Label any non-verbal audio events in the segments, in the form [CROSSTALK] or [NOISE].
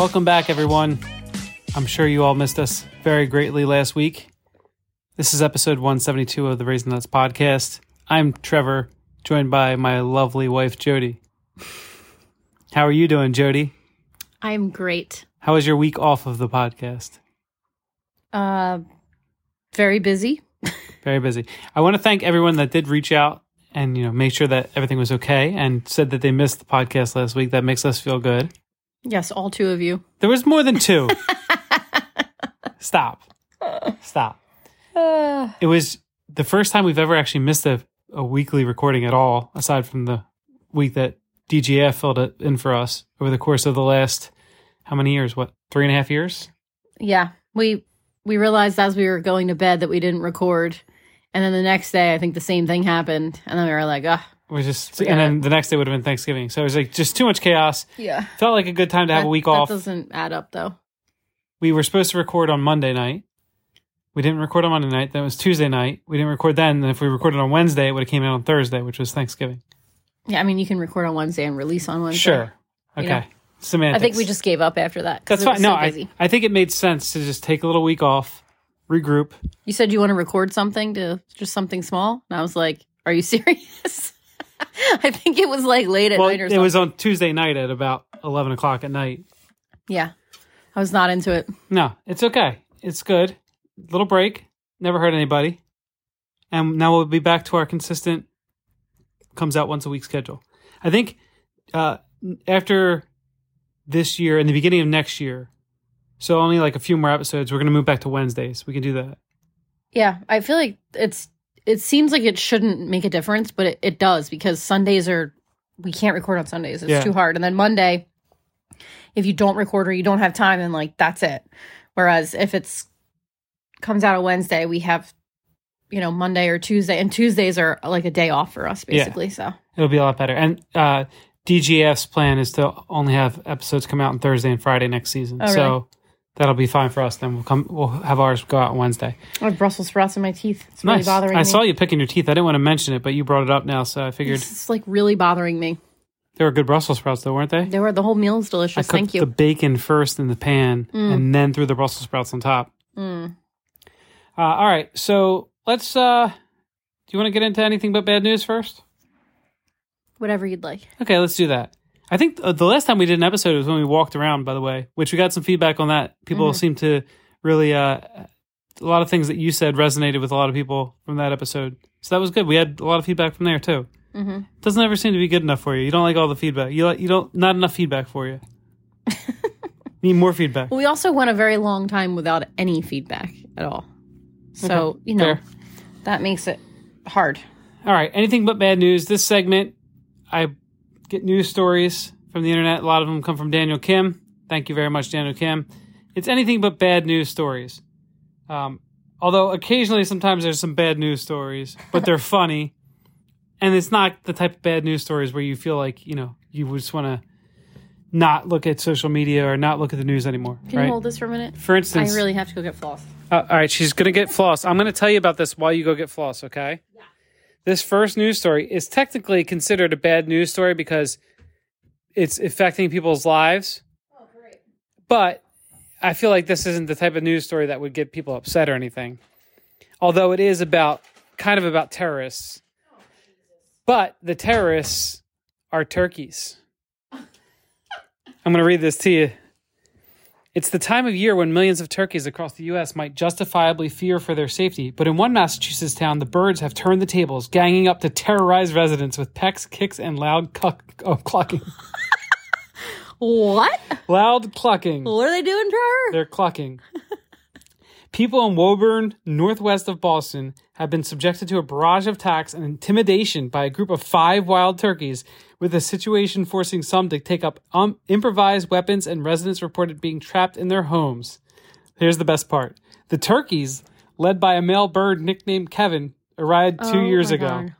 Welcome back, everyone. I'm sure you all missed us very greatly last week. This is episode 172 of the Raisin Nuts podcast. I'm Trevor, joined by my lovely wife, Jody. How are you doing, Jody? I'm great. How was your week off of the podcast? Uh, very busy. [LAUGHS] Very busy. I want to thank everyone that did reach out and you know make sure that everything was okay and said that they missed the podcast last week. That makes us feel good. Yes, all two of you. There was more than two. [LAUGHS] Stop. Stop. Uh, [SIGHS] It was the first time we've ever actually missed a, a weekly recording at all, aside from the week that DGF filled it in for us over the course of the last how many years? What three and a half years? yeah, we we realized as we were going to bed that we didn't record, and then the next day I think the same thing happened, and then we were like, ah, was just, Forget and then it. the next day would have been Thanksgiving. So it was like just too much chaos. yeah. Felt like a good time to have that, a week that off. doesn't add up though. we were supposed to record on Monday night. We didn't record on Monday night. Then it was Tuesday night. We didn't record then. And if we recorded on Wednesday, it would have came out on Thursday, which was Thanksgiving. Yeah, I mean you can record on Wednesday and release on Wednesday. Sure. You Okay. know, Semantics. I think we just gave up after that. That's it fine. No, so I. I think it made sense to just take a little week off, regroup. You said you want to record something to just something small, and I was like, "Are you [LAUGHS] serious?" [LAUGHS] I think it was like late at Well, night or it something. was on Tuesday night at about 11 o'clock at night. yeah, I was not into it. No, it's okay. It's good. Little break. Never hurt anybody. And now we'll be back to our consistent, comes out once a week schedule. I think uh, after this year and the beginning of next year, so only like a few more episodes, we're going to move back to Wednesdays. We can do that. Yeah, I feel like it's. It seems like it shouldn't make a difference, but it, it does because Sundays are. We can't record on Sundays. It's Yeah. too hard. And then Monday, if you don't record or you don't have time, then like that's it. Whereas if it's comes out on Wednesday, we have, you know, Monday or Tuesday, and Tuesdays are like a day off for us, Yeah. basically. So It'll be a lot better. And uh, DGF's plan is to only have episodes come out on Thursday and Friday next season. Oh, really? So that'll be fine for us. Then we'll come. We'll have ours go out on Wednesday. I have Brussels sprouts in my teeth. It's really nice. bothering me. I saw you picking your teeth. I didn't want to mention it, but you brought it up now, so I figured It's like really bothering me. they were good Brussels sprouts, though, weren't they? They were the whole meal is I delicious. cooked Thank you. the bacon first in the pan, Mm. and then threw the Brussels sprouts on top. Mm. Uh, all right, so let's. uh Do you want to get into anything but bad news first? Whatever you'd like. Okay, let's do that. I think uh, the last time we did an episode was when we walked around, by the way, which we got some feedback on that. People Mhm. seem to really, uh, a lot of things that you said resonated with a lot of people from that episode. So that was good. We had a lot of feedback from there too. hmm Doesn't ever seem to be good enough for you. You don't like all the feedback. You like, you don't, not enough feedback for you. [LAUGHS] Need more feedback. Well, we also went a very long time without any feedback at all. So, Okay, you know, fair. that makes it hard. All right, anything but bad news. This segment, I get news stories from the internet. A lot of them come from Daniel Kim. Thank you very much, Daniel Kim. It's anything but bad news stories. Um, although occasionally, sometimes there's some bad news stories, but they're [LAUGHS] funny, and it's not the type of bad news stories where you feel like you know you just want to not look at social media or not look at the news anymore. Can right? you hold this for a minute? For instance, I really have to go get floss. uh, all right, she's going to get floss. I'm going to tell you about this while you go get floss, okay? This first news story is technically considered a bad news story because it's affecting people's lives. Oh, great. But I feel like this isn't the type of news story that would get people upset or anything. Although it is about kind of about terrorists. Oh, but the terrorists are turkeys. [LAUGHS] I'm going to read this to you. It's the time of year when millions of turkeys across the U.S. might justifiably fear for their safety, but in one Massachusetts town, the birds have turned the tables, ganging up to terrorize residents with pecks, kicks, and loud oh, clucking. [LAUGHS] What? loud clucking. What are they doing to her? They're clucking. [LAUGHS] People in Woburn, northwest of Boston, have been subjected to a barrage of attacks and intimidation by a group of five wild turkeys, with the situation forcing some to take up um, improvised weapons and residents reported being trapped in their homes. Here's the best part the turkeys, led by a male bird nicknamed Kevin, arrived two Oh years ago. God.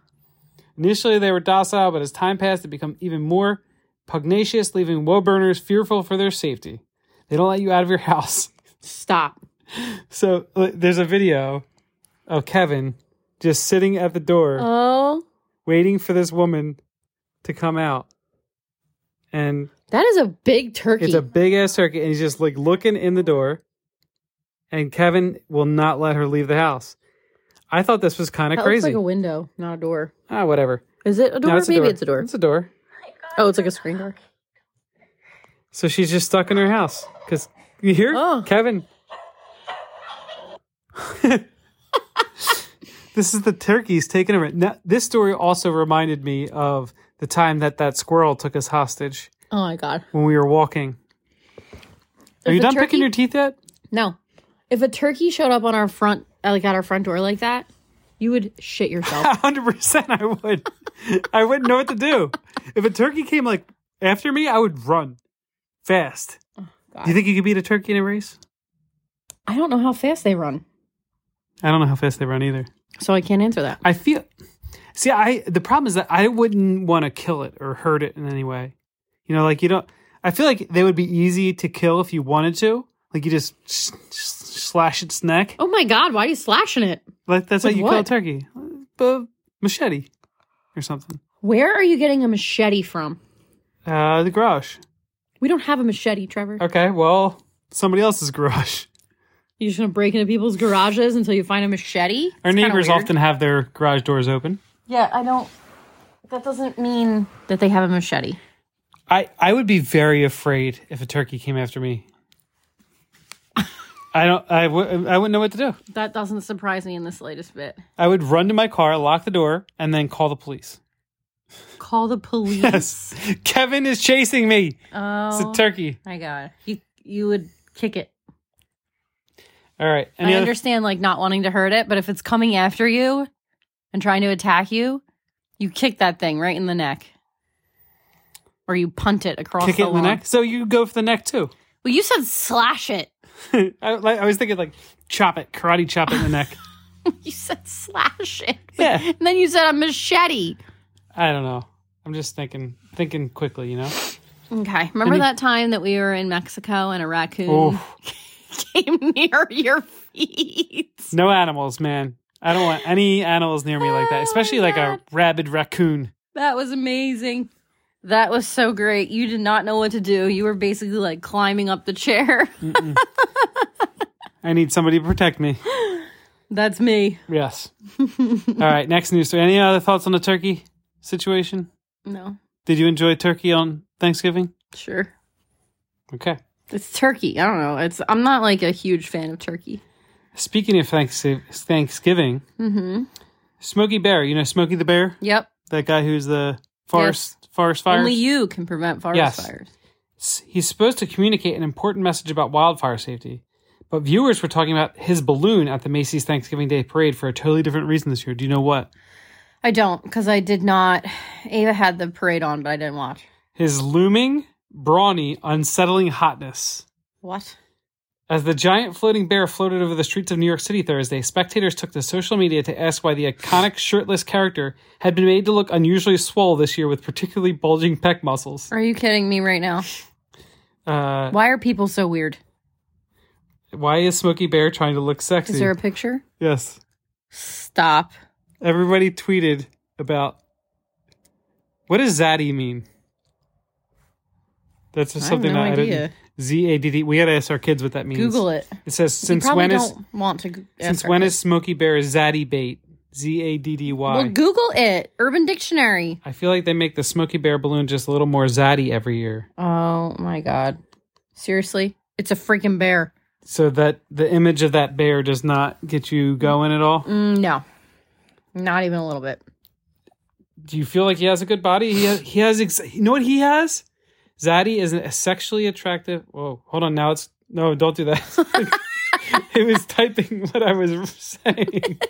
Initially, they were docile, but as time passed, they become even more pugnacious, leaving Woburners fearful for their safety. They don't let you out of your [LAUGHS] house. Stop. So uh, there's a video of Kevin just sitting at the door Oh, waiting for this woman to come out. and That is a big turkey. it's a big ass turkey, and he's just like looking in the door. And Kevin will not let her leave the house. I thought this was kind of that looks crazy. like a window, not a door. ah, whatever. Is it a door? No, it's a Maybe door. it's a door. It's a door. Oh, it's like a screen door. So she's just stuck in her house because you hear Oh. Kevin. [LAUGHS] this is the turkeys taking over. Now, this story also reminded me of the time that that squirrel took us hostage Oh my god. when we were walking. Are If you done turkey- picking your teeth yet? No. If a turkey showed up on our front, like at our front door like that, you would shit yourself. [LAUGHS] hundred percent, I would. I wouldn't know what to do if a turkey came like after me. I would run fast. God. do you think you could beat a turkey in a race? I don't know how fast they run, I don't know how fast they run either. so I can't answer that. I feel. See, I the problem is that I wouldn't want to kill it or hurt it in any way. You know, like you don't. I feel like they would be easy to kill if you wanted to. Like you just slash its neck. Oh my god, why are you slashing it? Like that's how With you kill a turkey. Uh, machete or something. Where are you getting a machete from? Uh, the garage. We don't have a machete, Trevor. Okay, well, somebody else's garage. You're just gonna break into people's garages until you find a machete? Our It's kinda neighbors weird. often have their garage doors open. Yeah, I don't. That doesn't mean that they have a machete. I, I would be very afraid if a turkey came after me. I don't. I w- I wouldn't know what to do. That doesn't surprise me in the slightest bit. I would run to my car, lock the door, and then call the police. Call the police. Yes, Kevin is chasing me. Oh, It's Oh a turkey. my god, you you would kick it. All right. Any I other? understand like not wanting to hurt it, but if it's coming after you and trying to attack you, you kick that thing right in the neck, or you punt it across Kick the it in the lawn. neck. So you go for the neck too. Well, you said slash it. [LAUGHS] I, I was thinking like chop it, karate chop it in the neck. [LAUGHS] You said slash it. Yeah. [LAUGHS] And then you said a machete. I don't know. I'm just thinking, thinking quickly. You know. Okay. Remember that time that we were in Mexico and a raccoon Oh, [LAUGHS] came near your feet? no animals, man. I don't want any animals near me like that, Oh, especially like God. a rabid raccoon. That was amazing. That was so great. You did not know what to do. You were basically like climbing up the chair. [LAUGHS] I need somebody to protect me. That's me. Yes. All right. Next news story. Any other thoughts on the turkey situation? No, Did you enjoy turkey on Thanksgiving? sure. Okay. It's turkey. I don't know. It's I'm not like a huge fan of turkey. Speaking of Thanksgiving, Mm-hmm. Smokey Bear. You know Smokey the Bear, Yep. that guy who's the forest forest fires. Only you can prevent forest Yes. fires. He's supposed to communicate an important message about wildfire safety, but viewers were talking about his balloon at the Macy's Thanksgiving Day Parade for a totally different reason this year. Do you know what? I don't because I did not. Ava had the parade on, but I didn't watch. His looming, brawny, unsettling hotness. What? As the giant floating bear floated over the streets of New York City Thursday, spectators took to social media to ask why the iconic shirtless character had been made to look unusually swole this year with particularly bulging pec muscles. Are you kidding me right now? Uh, Why are people so weird? why is Smokey Bear trying to look sexy? Is there a picture? yes. Stop. Everybody tweeted about what does zaddy mean? That's just I something no that I didn't. Z A D D. We gotta ask our kids what that means. Google it. It says since you when is don't want to. since when kids. is Smokey Bear zaddy bait? Z A D D Y. Well, Google it. Urban Dictionary. I feel like they make the Smokey Bear balloon just a little more zaddy every year, Oh my god. Seriously? It's a freaking bear. so that the image of that bear does not get you going at all. Mm, no. Not even a little bit. Do you feel like he has a good body? He has. He has. Ex- you know what he has? Zaddy is a sexually attractive. Whoa, hold on. Now it's no. Don't do that. [LAUGHS] it was typing what I was saying.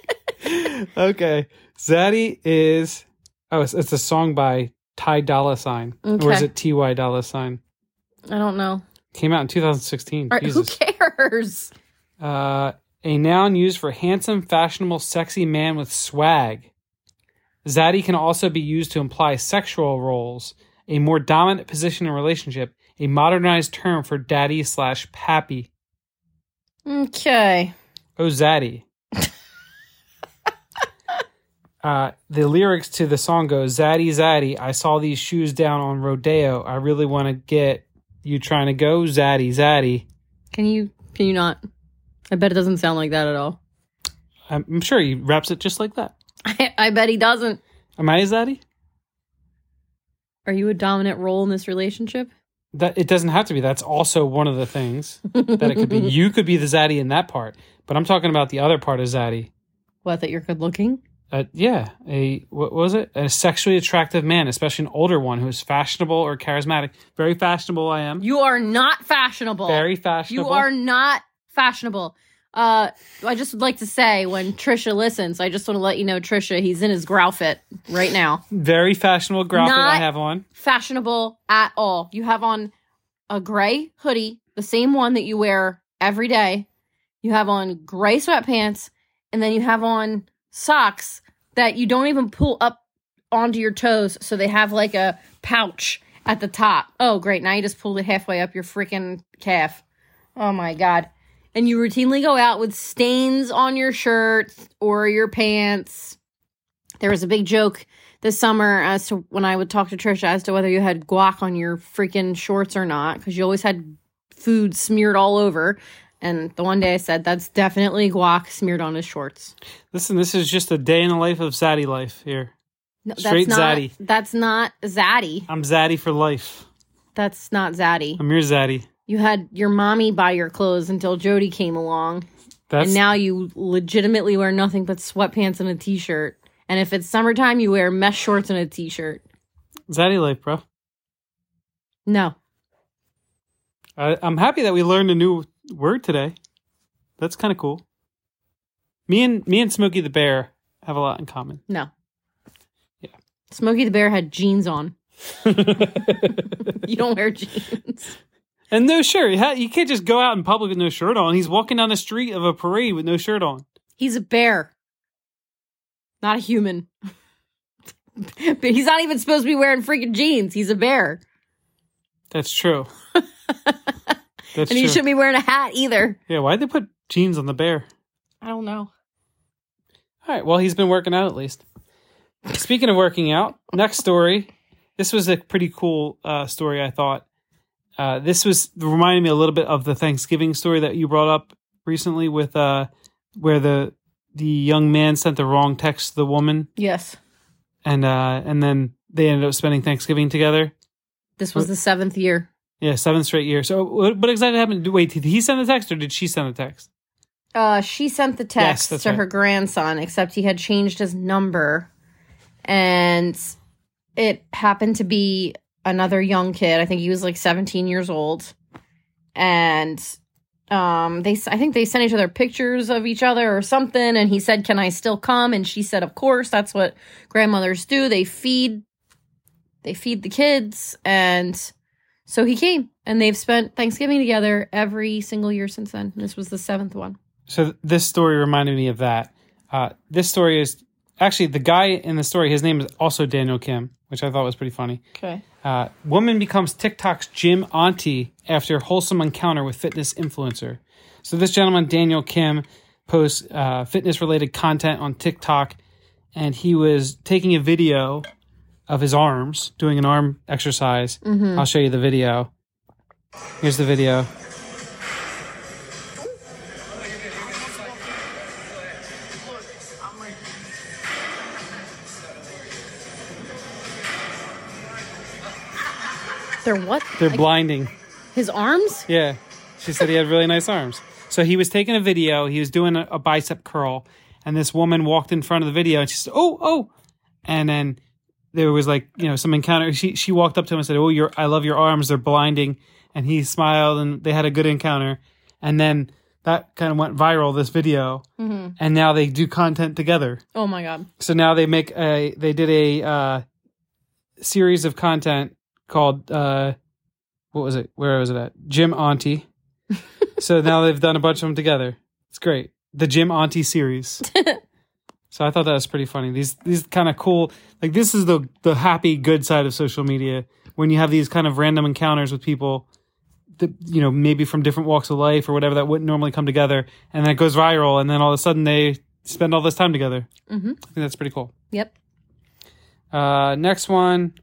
[LAUGHS] okay, Zaddy is. Oh, it's, it's a song by Ty Dolla Sign, or is it T Y Dolla Sign? I don't know. Came out in 2016. All right, who cares? Uh, a noun used for handsome, fashionable, sexy man with swag. Zaddy can also be used to imply sexual roles, a more dominant position in relationship, a modernized term for daddy slash pappy. Okay. Oh, Zaddy. [LAUGHS] uh, the lyrics to the song go Zaddy Zaddy, I saw these shoes down on Rodeo. I really want to get you trying to go Zaddy Zaddy. Can you can you not? I bet it doesn't sound like that at all. I'm, I'm sure he raps it just like that. [LAUGHS] I, I bet he doesn't. Am I a Zaddy? Are you a dominant role in this relationship? That it doesn't have to be. That's also one of the things that it could be. [LAUGHS] You could be the Zaddy in that part, but I'm talking about the other part of Zaddy. What that you're good looking? Uh, yeah, a what was it? A sexually attractive man, especially an older one who is fashionable or charismatic. Very fashionable, I am. You are not fashionable. Very fashionable. You are not fashionable. Uh, I just would like to say when Trisha listens, I just want to let you know, Trisha, he's in his growfit right now. very fashionable graphic I have on. Fashionable at all. You have on a gray hoodie, the same one that you wear every day. You have on gray sweatpants, and then you have on socks that you don't even pull up onto your toes, so they have like a pouch at the top. Oh, great. Now you just pulled it halfway up your freaking calf. Oh my god. And you routinely go out with stains on your shirt or your pants. There was a big joke this summer as to when I would talk to Trisha as to whether you had guac on your freaking shorts or not, because you always had food smeared all over. And the one day I said, that's definitely guac smeared on his shorts. Listen, this is just a day in the life of Zaddy life here. No, Straight that's not, zaddy. That's not zaddy. I'm Zaddy for life. That's not zaddy. I'm your Zaddy. You had your mommy buy your clothes until Jody came along. That's and now you legitimately wear nothing but sweatpants and a t-shirt. And if it's summertime, you wear mesh shorts and a t-shirt. Zaddy life, bro. No. I, I'm happy that we learned a new word today. That's kind of cool. Me and me and Smokey the Bear have a lot in common. No. Yeah. Smokey the Bear had jeans on. [LAUGHS] [LAUGHS] You don't wear jeans. And no shirt. You can't just go out in public with no shirt on. He's walking down the street of a parade with no shirt on. He's a bear, not a human. but [LAUGHS] he's not even supposed to be wearing freaking jeans. He's a bear. That's true. [LAUGHS] That's And he true. shouldn't be wearing a hat either. yeah, why'd they put jeans on the bear? I don't know. All right. Well, he's been working out at least. Speaking of working out, next story. This was a pretty cool uh, story, I thought. Uh, this was reminding me a little bit of the Thanksgiving story that you brought up recently, with uh, where the the young man sent the wrong text to the woman, Yes. and uh, and then they ended up spending Thanksgiving together. This was the seventh year. Yeah, seventh straight year. So, what, what exactly happened? Wait, did he send the text or did she send the text? Uh, she sent the text that's to right. her grandson, except he had changed his number, and it happened to be another young kid. I think he was like 17 years old, and um, they I think they sent each other pictures of each other or something. And he said, "Can I still come?" And she said, "Of course." That's what grandmothers do. They feed, they feed the kids, and so he came, and they've spent Thanksgiving together every single year since then. And this was the seventh one. So this story reminded me of that. Uh, this story is actually the guy in the story. His name is also Daniel Kim, which I thought was pretty funny. Okay. Uh, woman becomes TikTok's gym auntie after wholesome encounter with fitness influencer. So this gentleman, Daniel Kim, posts uh, fitness related content on TikTok, and he was taking a video of his arms, doing an arm exercise. I'll show you the video. Here's the video. They're what? They're Like, blinding. his arms? Yeah. She said he had really nice arms. So he was taking a video. He was doing a, a bicep curl, and this woman walked in front of the video, and she said, "Oh, oh," and then there was like you know some encounter. She she walked up to him and said, "Oh, your I love your arms. They're blinding," and he smiled, and they had a good encounter. And then that kind of went viral. This video, and now they do content together. Oh my god. So now they make a they did a uh, series of content called uh, what was it? Where was it at? Gym Auntie. [LAUGHS] so now they've done a bunch of them together. It's great. The Gym Auntie series. [LAUGHS] so I thought that was pretty funny. These these kind of cool like this is the the happy good side of social media when you have these kind of random encounters with people that you know maybe from different walks of life or whatever that wouldn't normally come together and then it goes viral and then all of a sudden they spend all this time together. Mhm. I think that's pretty cool. Yep. Uh, next one.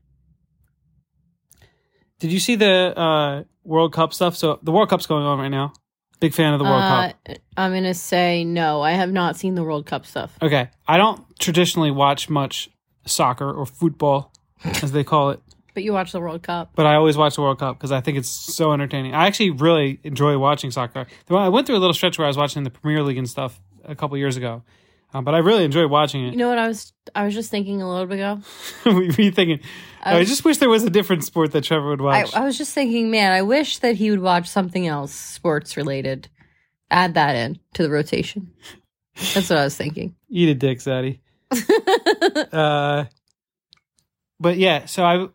Did you see the uh, World Cup stuff? So the World Cup's going on right now. Big fan of the World Uh, Cup. I'm gonna say no. I have not seen the World Cup stuff. Okay, I don't traditionally watch much soccer or football, as they call it, [LAUGHS] But you watch the World Cup. but I always watch the World Cup because I think it's so entertaining. I actually really enjoy watching soccer. I went through a little stretch where I was watching the Premier League and stuff a couple years ago, um, but I really enjoy watching it. You know what I was? I was just thinking a little bit ago. [LAUGHS] we were thinking, I I just wish there was a different sport that Trevor would I, watch. I was just thinking, man, I wish that he would watch something else sports related. Add that in to the rotation. That's what I was thinking. [LAUGHS] Eat a dick, Zaddy. [LAUGHS] uh, but yeah, so I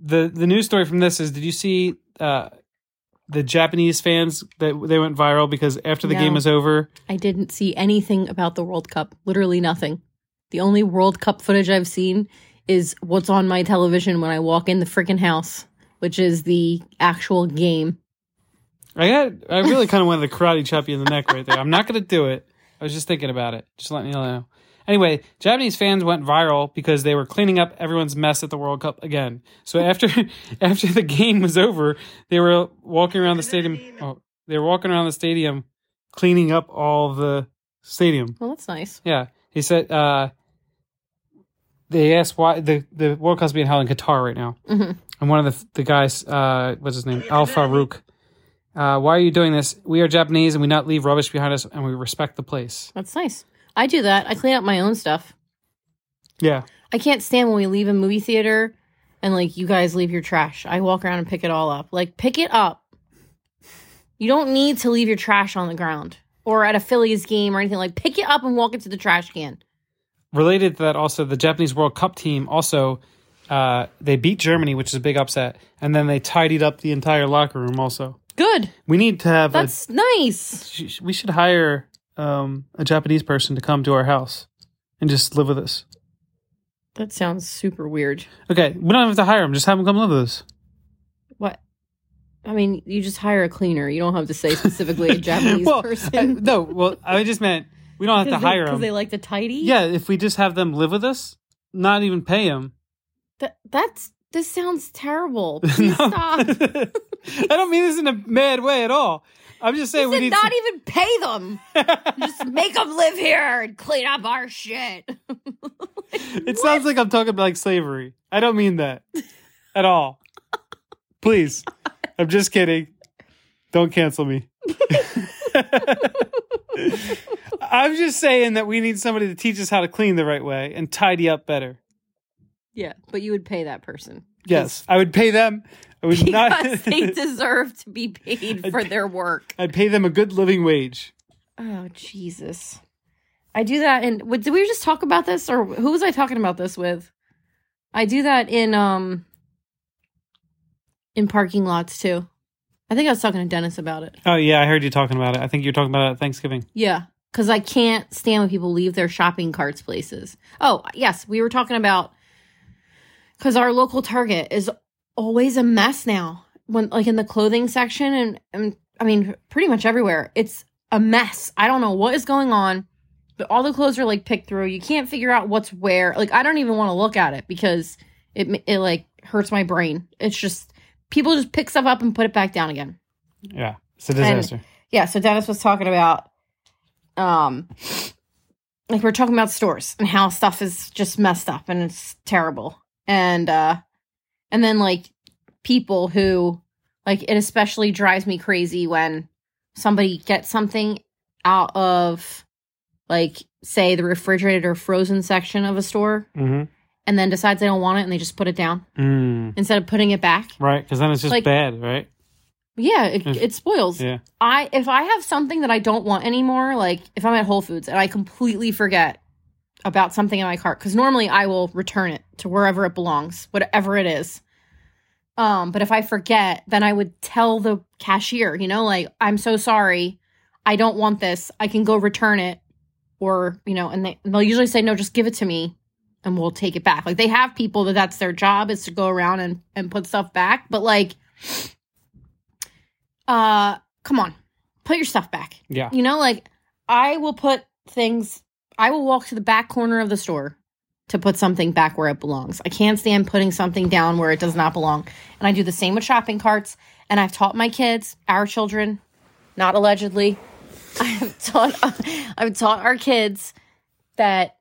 the the news story from this is: Did you see uh, the Japanese fans that they went viral because after the No. game was over, I didn't see anything about the World Cup. Literally nothing. The only World Cup footage I've seen is what's on my television when I walk in the freaking house, which is the actual game. I got I really [LAUGHS] kind of wanted to karate chop you in the neck right there. I'm not going to do it. I was just thinking about it. Just letting you know. Anyway, Japanese fans went viral because they were cleaning up everyone's mess at the World Cup again. So after [LAUGHS] after the game was over, they were walking around the stadium. Oh, they were walking around the stadium, cleaning up all the stadium. Well, that's nice. Yeah, he said. uh They asked why the the World Cup's being held in Qatar right now, Mhm. and one of the the guys, uh, what's his name, Al Farouk. Uh, why are you doing this? We are Japanese, and we not leave rubbish behind us, and we respect the place. That's nice. I do that. I clean up my own stuff. Yeah, I can't stand when we leave a movie theater and like you guys leave your trash. I walk around and pick it all up. Like pick it up. You don't need to leave your trash on the ground or at a Phillies game or anything. Like pick it up and walk it to the trash can. related to that, also the Japanese World Cup team also uh, they beat Germany, which is a big upset, and then they tidied up the entire locker room. Also, Good. we need to have a That's nice. we should hire um, a Japanese person to come to our house and just live with us. That sounds super weird. Okay, we don't have to hire him; just have him come live with us. What? I mean, you just hire a cleaner. You don't have to say specifically a [LAUGHS] Japanese well, person. uh, no, well, I just meant we don't have to hire them because they like to tidy. yeah, if we just have them live with us, not even pay them. That, that's this sounds terrible. [LAUGHS] Please No. stop. [LAUGHS] I don't mean this in a mad way at all. I'm just saying we Said need. not some- even pay them. Just [LAUGHS] make them live here and clean up our shit. [LAUGHS] It sounds like I'm talking about like slavery. I don't mean that [LAUGHS] at all. Please. I'm just kidding. Don't cancel me. I'm just saying that we need somebody to teach us how to clean the right way and tidy up better. yeah, but you would pay that person Yes, I would pay them. I would not. because [LAUGHS] they deserve to be paid for their work. I'd pay them a good living wage. Oh Jesus! I do that, and what, did we just talk about this, or who was I talking about this with? I do that in um in parking lots too. I think I was talking to Dennis about it. Oh yeah, I heard you talking about it. I think you're talking about it at Thanksgiving. Yeah, because I can't stand when people leave their shopping carts places. Oh, yes, we were talking about because our local Target is always a mess now. When like in the clothing section and, and I mean pretty much everywhere, it's a mess. I don't know what is going on, but all the clothes are like picked through. You can't figure out what's where. Like I don't even want to look at it because it it like hurts my brain. It's just people just pick stuff up and put it back down again Yeah, it's a disaster. yeah so dennis was talking about um like we're talking about stores and how stuff is just messed up and it's terrible and uh and then like people who like it especially drives me crazy when somebody gets something out of like say the refrigerated or frozen section of a store mm-hmm. and then decides they don't want it and they just put it down mm, instead of putting it back right, because then it's just Like- bad, right? yeah it, it spoils Yeah. I if I have something that I don't want anymore, like if I'm at Whole Foods and I completely forget about something in my cart, because normally I will return it to wherever it belongs, whatever it is. Um, but if I forget, then I would tell the cashier, you know, like I'm so sorry, I don't want this. I can go return it, or you know, and they and they'll usually say no, just give it to me, and we'll take it back. Like they have people that that's their job is to go around and and put stuff back, but like, uh, come on, put your stuff back. Yeah. You know, like I will put things, I will walk to the back corner of the store to put something back where it belongs. I can't stand putting something down where it does not belong. And I do the same with shopping carts. And I've taught my kids, our children, not allegedly, [LAUGHS] I've taught [LAUGHS] I've taught our kids that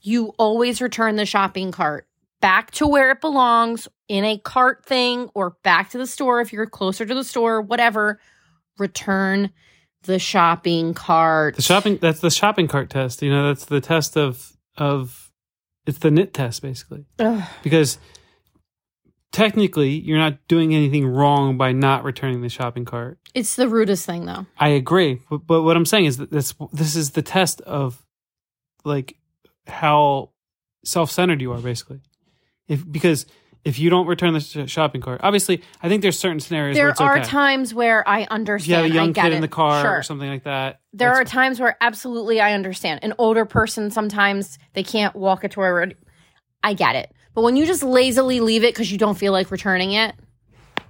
you always return the shopping cart back to where it belongs in a cart thing or back to the store if you're closer to the store, whatever. Return the shopping cart. The shopping that's the shopping cart test. You know, that's the test of of it's the knit test basically. Ugh. Because technically you're not doing anything wrong by not returning the shopping cart. It's the rudest thing though. I agree, but, but what I'm saying is that this this is the test of like how self-centered you are basically. If because if you don't return the sh- shopping cart, obviously, I think there's certain scenarios where There it's are okay. times where I if you understand. have a young I get kid it. in the car Sure. or something like that. There are that's- times where absolutely I understand. An older person sometimes they can't walk a toy road. I get it. But when you just lazily leave it because you don't feel like returning it,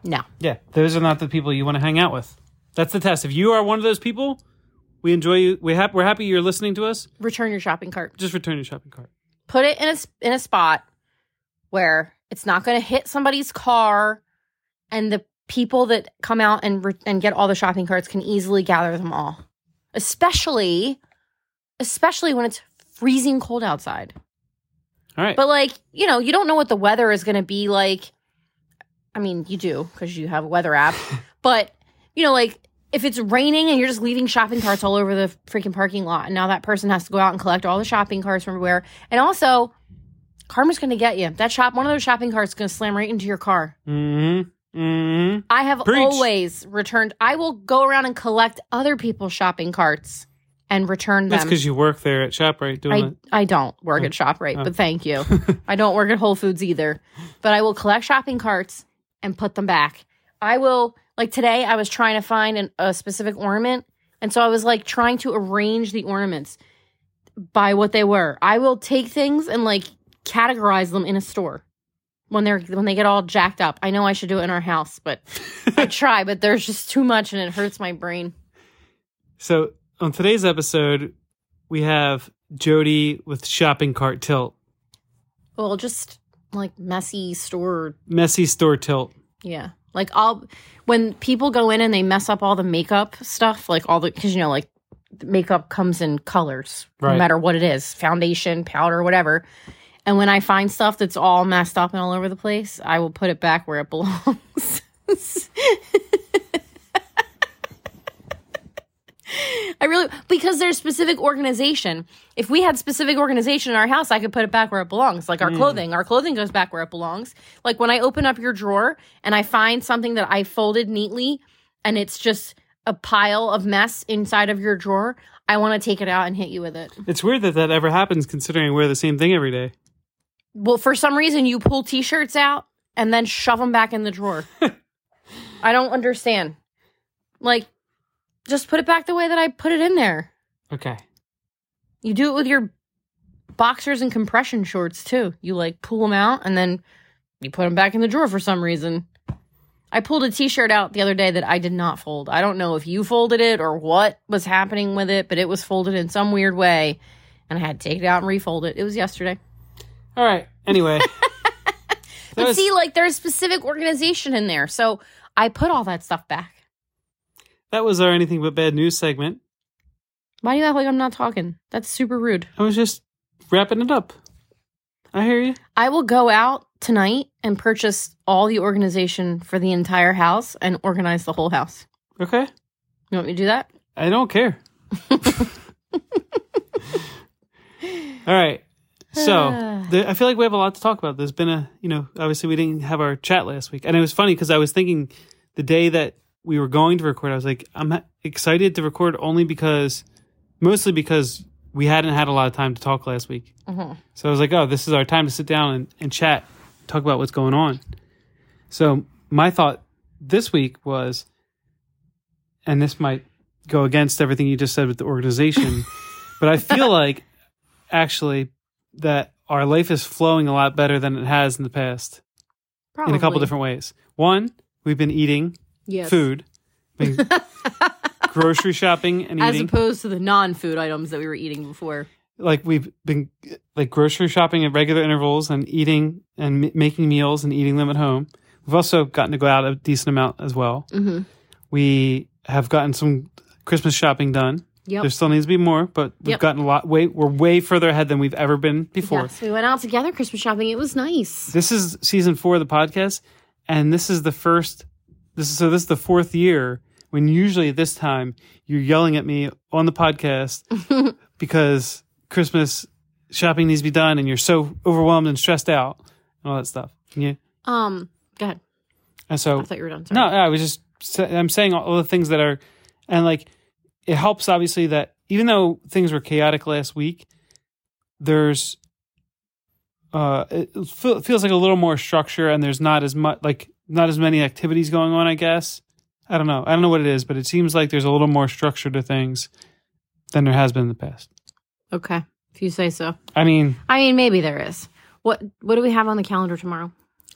no. yeah, those are not the people you want to hang out with. That's the test. If you are one of those people, we enjoy you. We hap- we're happy you're listening to us. Return your shopping cart. Just return your shopping cart. Put it in a s- in a spot where it's not going to hit somebody's car, and the people that come out and re- and get all the shopping carts can easily gather them all. Especially, especially when it's freezing cold outside. All right. But like, you know, you don't know what the weather is going to be like. I mean, you do because you have a weather app. [LAUGHS] but, you know, like if it's raining and you're just leaving shopping carts all over the freaking parking lot and now that person has to go out and collect all the shopping carts from everywhere. And also, karma's going to get you. That shop one of those shopping carts going to slam right into your car. mm-hmm. Mm-hmm. I have Preach. always returned I will go around and collect other people's shopping carts and return them. That's because you work there at ShopRite doing I, it. I don't work at ShopRite, but thank you. [LAUGHS] I don't work at Whole Foods either. But I will collect shopping carts and put them back. I will, like today, I was trying to find an, a specific ornament. And so I was like trying to arrange the ornaments by what they were. I will take things and like categorize them in a store when they're when they get all jacked up. I know I should do it in our house, but I [LAUGHS] try, but there's just too much and it hurts my brain. So on today's episode, we have Jody with shopping cart tilt, Well, just like messy store messy store tilt. Yeah. Like I'll when people go in and they mess up all the makeup stuff, like all the because you know, like makeup comes in colors, Right. no matter what it is, foundation, powder, whatever. And when I find stuff that's all messed up and all over the place, I will put it back where it [LAUGHS] belongs. I really because there's specific organization. If we had specific organization in our house, I could put it back where it belongs. Like our hmm. clothing, our clothing goes back where it belongs. Like when I open up your drawer and I find something that I folded neatly and it's just a pile of mess inside of your drawer, I want to take it out and hit you with it. It's weird that that ever happens, considering wear the same thing every day. Well, for some reason, you pull t-shirts out and then shove them back in the drawer. [LAUGHS] I don't understand. Like, just put it back the way that I put it in there. Okay. You do it with your boxers and compression shorts too. You like pull them out and then you put them back in the drawer for some reason. I pulled a t-shirt out the other day that I did not fold. I don't know if you folded it or what was happening with it, but it was folded in some weird way and I had to take it out and refold it. It was yesterday. All right. Anyway. [LAUGHS] But was- see, like there's specific organization in there. So I put all that stuff back. that was our anything but bad news segment. Why do you act like I'm not talking? That's super rude. I was just wrapping it up. I hear you. I will go out tonight and purchase all the organization for the entire house and organize the whole house. Okay. You want me to do that? I don't care. [LAUGHS] All right. So [SIGHS] the, I feel like we have a lot to talk about. There's been a, you know, obviously we didn't have our chat last week, and it was funny because I was thinking the day that we were going to record, I was like, I'm excited to record only because, mostly because we hadn't had a lot of time to talk last week. Mhm. So I was like, oh, this is our time to sit down and, and chat, talk about what's going on. So my thought this week was, and this might go against everything you just said with the organization, [LAUGHS] but I feel like actually that our life is flowing a lot better than it has in the past Probably. in a couple different ways. One, we've been eating yes. food, been [LAUGHS] grocery shopping and eating As eating. opposed to the non-food items that we were eating before. like we've been like grocery shopping at regular intervals and eating and m- making meals and eating them at home. We've also gotten to go out a decent amount as well. Mm-hmm. We have gotten some Christmas shopping done. Yep. There still needs to be more, but we've Yep. gotten a lot. Way we're way further ahead than we've ever been before. Yes, we went out together Christmas shopping. It was nice. This is season four of the podcast, and this is the first. This is so. This is the fourth year when usually at this time you're yelling at me on the podcast [LAUGHS] because Christmas shopping needs to be done, and you're so overwhelmed and stressed out and all that stuff. Yeah, Um, go ahead. and so I thought you were done. Sorry. no, I was just I'm saying all the things that are, and like it helps obviously that even though things were chaotic last week, there's uh it feels like a little more structure and there's not as much like not as many activities going on. I guess I don't know. I don't know what it is, but it seems like there's a little more structure to things than there has been in the past. Okay, if you say so. I mean, I mean, maybe there is. What What do we have on the calendar tomorrow?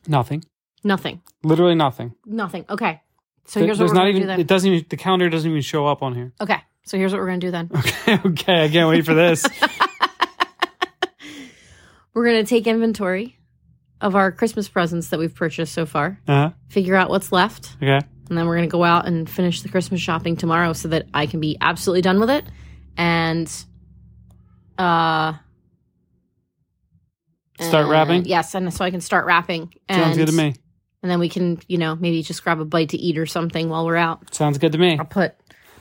nothing, Nothing. literally nothing. Nothing. Okay. So here's what there's we're not gonna even do then. it doesn't even the calendar doesn't even show up on here. okay. So here's what we're gonna do then. Okay, [LAUGHS] okay, I can't wait for this. [LAUGHS] We're gonna take inventory of our Christmas presents that we've purchased so far. uh-huh. Figure out what's left, Okay. and then we're gonna go out and finish the Christmas shopping tomorrow, so that I can be absolutely done with it. And uh. Start and- wrapping? Yes, and so I can start wrapping. And, Sounds good to me. And then we can, you know, maybe just grab a bite to eat or something while we're out. Sounds good to me. I'll put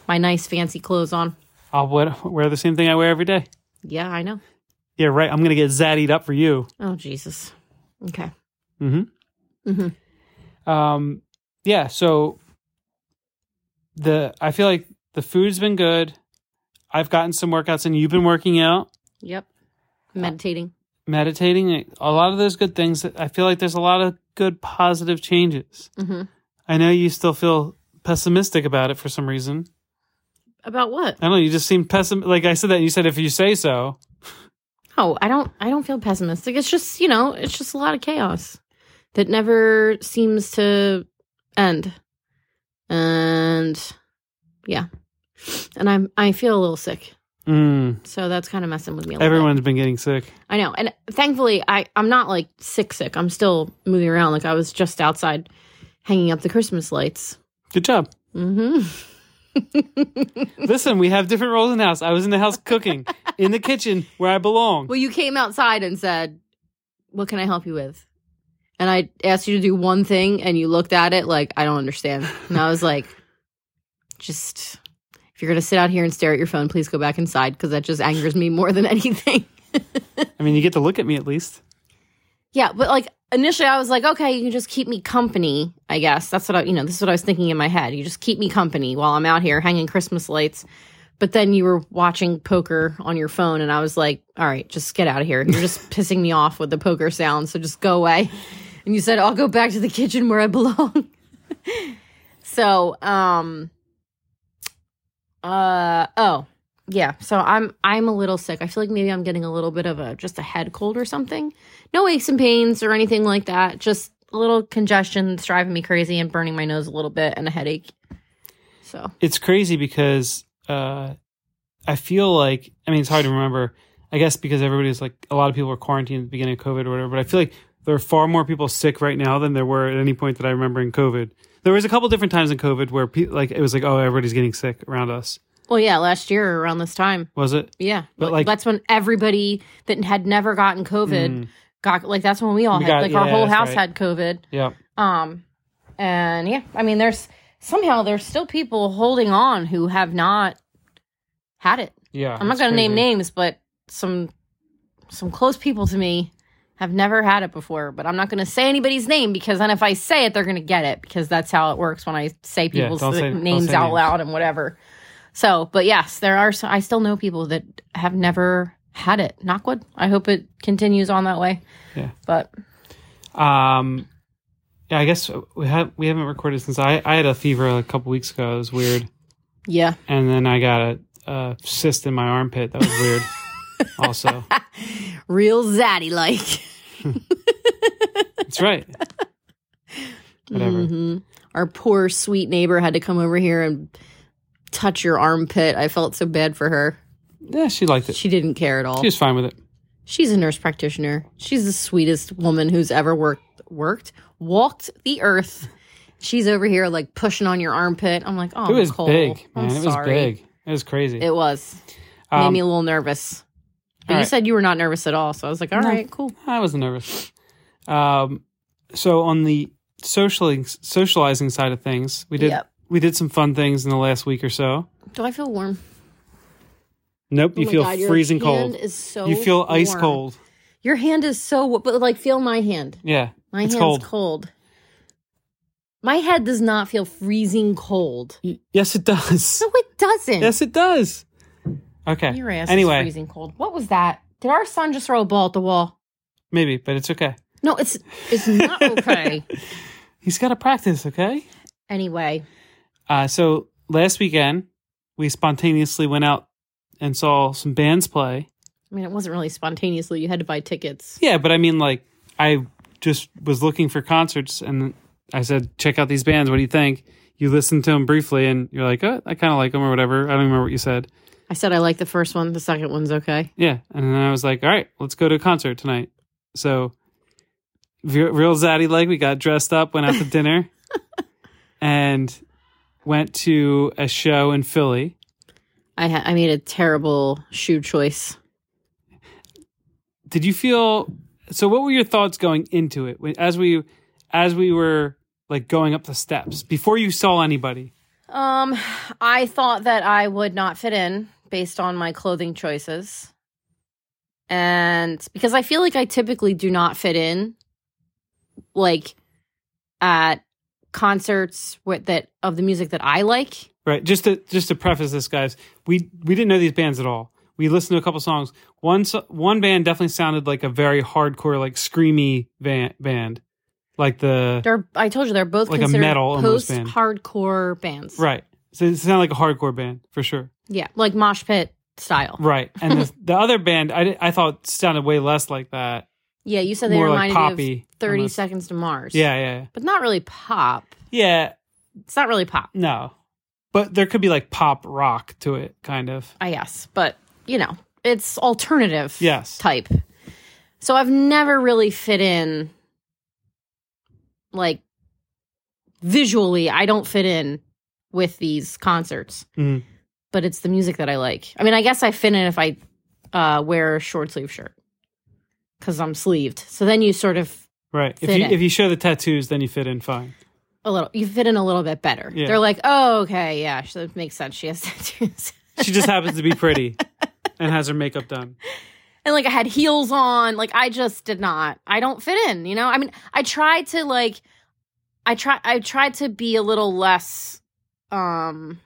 my nice fancy clothes on. I'll wear, wear the same thing I wear every day. Yeah, I know. Yeah, right. I'm gonna get zaddied up for you. Oh Jesus. Okay. Mm-hmm. Mm-hmm. Um, yeah. So the I feel like the food's been good. I've gotten some workouts and you've been working out, Yep. Meditating. meditating. A lot of those good things. That I feel like there's a lot of good positive changes. Mm-hmm. I know you still feel pessimistic about it for some reason. About what? I don't know. You just seem pessimistic. Like I said that. You said if you say so. Oh, I don't. I don't feel pessimistic. It's just you know, it's just a lot of chaos that never seems to end, and yeah, and I'm I feel a little sick, Mm, so that's kind of messing with me. A little bit. everyone's been getting sick. I know, and thankfully, I I'm not like sick sick. I'm still moving around. Like I was just outside hanging up the Christmas lights. Good job. Mm-hmm. [LAUGHS] Listen, we have different roles in the house. I was in the house cooking, in the kitchen where I belong. Well, you came outside and said, "What can I help you with?" And I asked you to do one thing, and you looked at it like I don't understand. And I was like, [LAUGHS] "Just if you're gonna sit out here and stare at your phone, please go back inside because that just angers me more than [LAUGHS] anything." I mean, you get to look at me at least. Yeah, but like initially I was like, okay, you can just keep me company, I guess. That's what I, you know, this is what I was thinking in my head. You just keep me company while I'm out here hanging Christmas lights. But then you were watching poker on your phone and I was like, all right, just get out of here. You're just [LAUGHS] pissing me off with the poker sound, so just go away. And you said, I'll go back to the kitchen where I belong. [LAUGHS] so, um uh oh, yeah. So I'm I'm a little sick. I feel like maybe I'm getting a little bit of a just a head cold or something. No aches and pains or anything like that. Just a little congestion that's driving me crazy and burning my nose a little bit and a headache. So It's crazy because uh, I feel like, I mean, it's hard to remember, I guess, because everybody's like, a lot of people were quarantined at the beginning of COVID or whatever, but I feel like there are far more people sick right now than there were at any point that I remember in COVID. There was a couple different times in COVID where pe- like it was like, oh, everybody's getting sick around us. well, yeah, last year around this time, Was it? yeah, But, like- that's when everybody that had never gotten COVID Mm, got like that's when we all We had got- like our whole house right. had COVID. yeah. Um, and yeah, I mean, there's somehow there's still people holding on who have not had it. Yeah. I'm not going to name names, but some some close people to me have never had it before. But I'm not going to say anybody's name because then if I say it, they're going to get it because that's how it works when I say people's don't say- names say out names. loud and whatever. So, but yes, there are. I still know people that have never had it. Knockwood. I hope it continues on that way. Yeah. But Um, yeah, I guess we have we haven't recorded since I I had a fever a couple weeks ago. It was weird, yeah, and then I got a, a cyst in my armpit. That was weird. [LAUGHS] also, real zaddy like. That's right. Whatever. Mhm. Our poor sweet neighbor had to come over here and touch your armpit. I felt so bad for her. Yeah, she liked it. She didn't care at all. She was fine with it. She's a nurse practitioner. She's the sweetest woman who's ever worked worked walked the earth. She's over here like pushing on your armpit. I'm like, oh, It was Nicole, big, I'm man. It was sorry. big. It was crazy. It was. Made Um, me a little nervous. But all you right. said you were not nervous at all, so I was like, all No. right, cool. I wasn't nervous. Um, so on the socializing socializing side of things, we did Yep. we did some fun things in the last week or so. Do I feel warm? Nope, you Oh my feel God, freezing hand cold. Is so You feel ice cold. Your hand is so, but like, feel my hand. Yeah, My hand's cold. cold. My head does not feel freezing cold. Y- Yes, it does. No, it doesn't. Yes, it does. Okay. Your ass anyway, is freezing cold. What was that? Did our son just throw a ball at the wall? maybe, but it's okay. No, it's it's not [LAUGHS] okay. He's got to practice. Okay. anyway, Uh, so last weekend we spontaneously went out and saw some bands play. I mean, it wasn't really spontaneously. You had to buy tickets. Yeah, but I mean, like, I just was looking for concerts and I said, check out these bands. What do you think? You listened to them briefly and you're like, oh, I kind of like them or whatever. I don't remember what you said. I said I like the first one. The second one's okay. Yeah. And then I was like, all right, let's go to a concert tonight. So, real zaddy leg, we got dressed up, went out to dinner, [LAUGHS] and went to a show in Philly. I ha- I made a terrible shoe choice. did you feel so what were your thoughts going into it as we as we were like going up the steps before you saw anybody Um, I thought that I would not fit in based on my clothing choices. And because I feel like I typically do not fit in like at concerts with that of the music that I like. right just to just to preface this guys we we didn't know these bands at all we listened to a couple songs one one band definitely sounded like a very hardcore like screamy van, band like the They're I told you they're both Like a considered metal post hardcore bands. right so it sounded like a hardcore band for sure Yeah, like mosh pit style. right and the, [LAUGHS] the other band I, I thought sounded way less like that Yeah, you said they more like reminded you poppy of 30 almost. Seconds to Mars. yeah yeah But not really pop. yeah It's not really pop. No. But there could be like pop rock to it, kind of. I guess, but you know, it's alternative Yes. type. So I've never really fit in like visually, I don't fit in with these concerts. Mhm. But it's the music that I like. I mean, I guess I fit in if I uh, wear a short sleeve shirt because I'm sleeved. So then you sort of Right. If you in. if you show the tattoos, then you fit in fine. a little you fit in a little bit better. Yeah. They're like, oh, okay, yeah, so it makes sense. She has [LAUGHS] tattoos. She just happens to be pretty [LAUGHS] and has her makeup done. and like I had heels on. Like I just did not. I don't fit in. You know. I mean, I tried to like, I try. I tried to be a little less, um,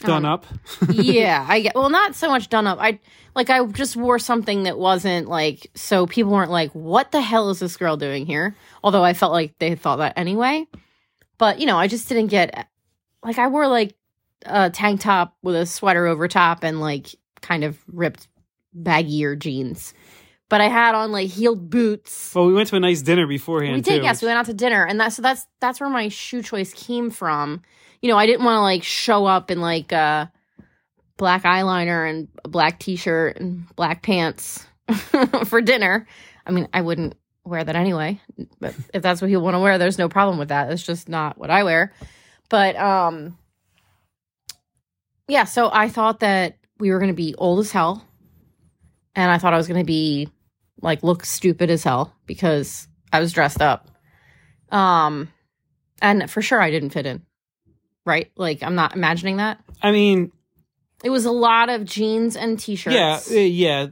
Done up. [LAUGHS] yeah, I get well, not so much done up. I like I just wore something that wasn't like so people weren't like, "What the hell is this girl doing here?" Although I felt like they thought that anyway. But you know, I just didn't get like I wore like a tank top with a sweater over top and like kind of ripped baggier jeans. But I had on like heeled boots. Well, we went to a nice dinner beforehand We did, too. yes. We went out to dinner, and that's so that's that's where my shoe choice came from. You know, I didn't want to like show up in like uh black eyeliner and a black t-shirt and black pants [LAUGHS] for dinner. I mean, I wouldn't wear that anyway. But if that's what you want to wear, there's no problem with that. It's just not what I wear. But um yeah, so I thought that we were going to be old as hell. And I thought I was going to be like look stupid as hell because I was dressed up. Um and for sure I didn't fit in. Right? Like I'm not imagining that. I mean, It was a lot of jeans and t-shirts. yeah, uh, yeah.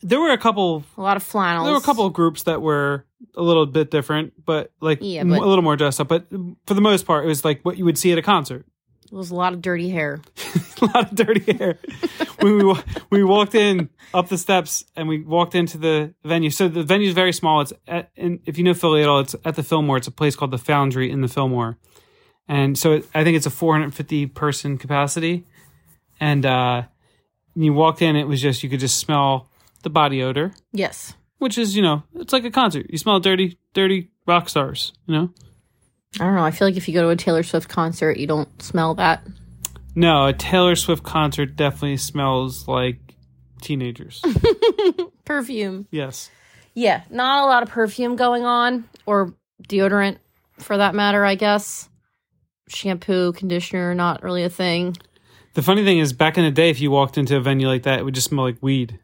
There were a couple. a lot of flannels. There were a couple of groups that were a little bit different, but like Yeah, but- a little more dressed up. But for the most part, it was like what you would see at a concert. It was a lot of dirty hair. [LAUGHS] a lot of dirty hair. when we we walked in up the steps and we walked into the venue. So the venue is very small. It's at, and if you know Philly at all, it's at the Fillmore. It's a place called the Foundry in the Fillmore, and so it, I think it's a 450 person capacity. And uh, when you walked in, it was just you could just smell the body odor, Yes. which is you know it's like a concert. You smell dirty, dirty rock stars. You know. I don't know. I feel like if you go to a Taylor Swift concert, you don't smell that. No, a Taylor Swift concert definitely smells like teenagers. [LAUGHS] Perfume. yes. Yeah, not a lot of perfume going on or deodorant for that matter, I guess. Shampoo, conditioner, not really a thing. The funny thing is, back in the day, if you walked into a venue like that, it would just smell like weed.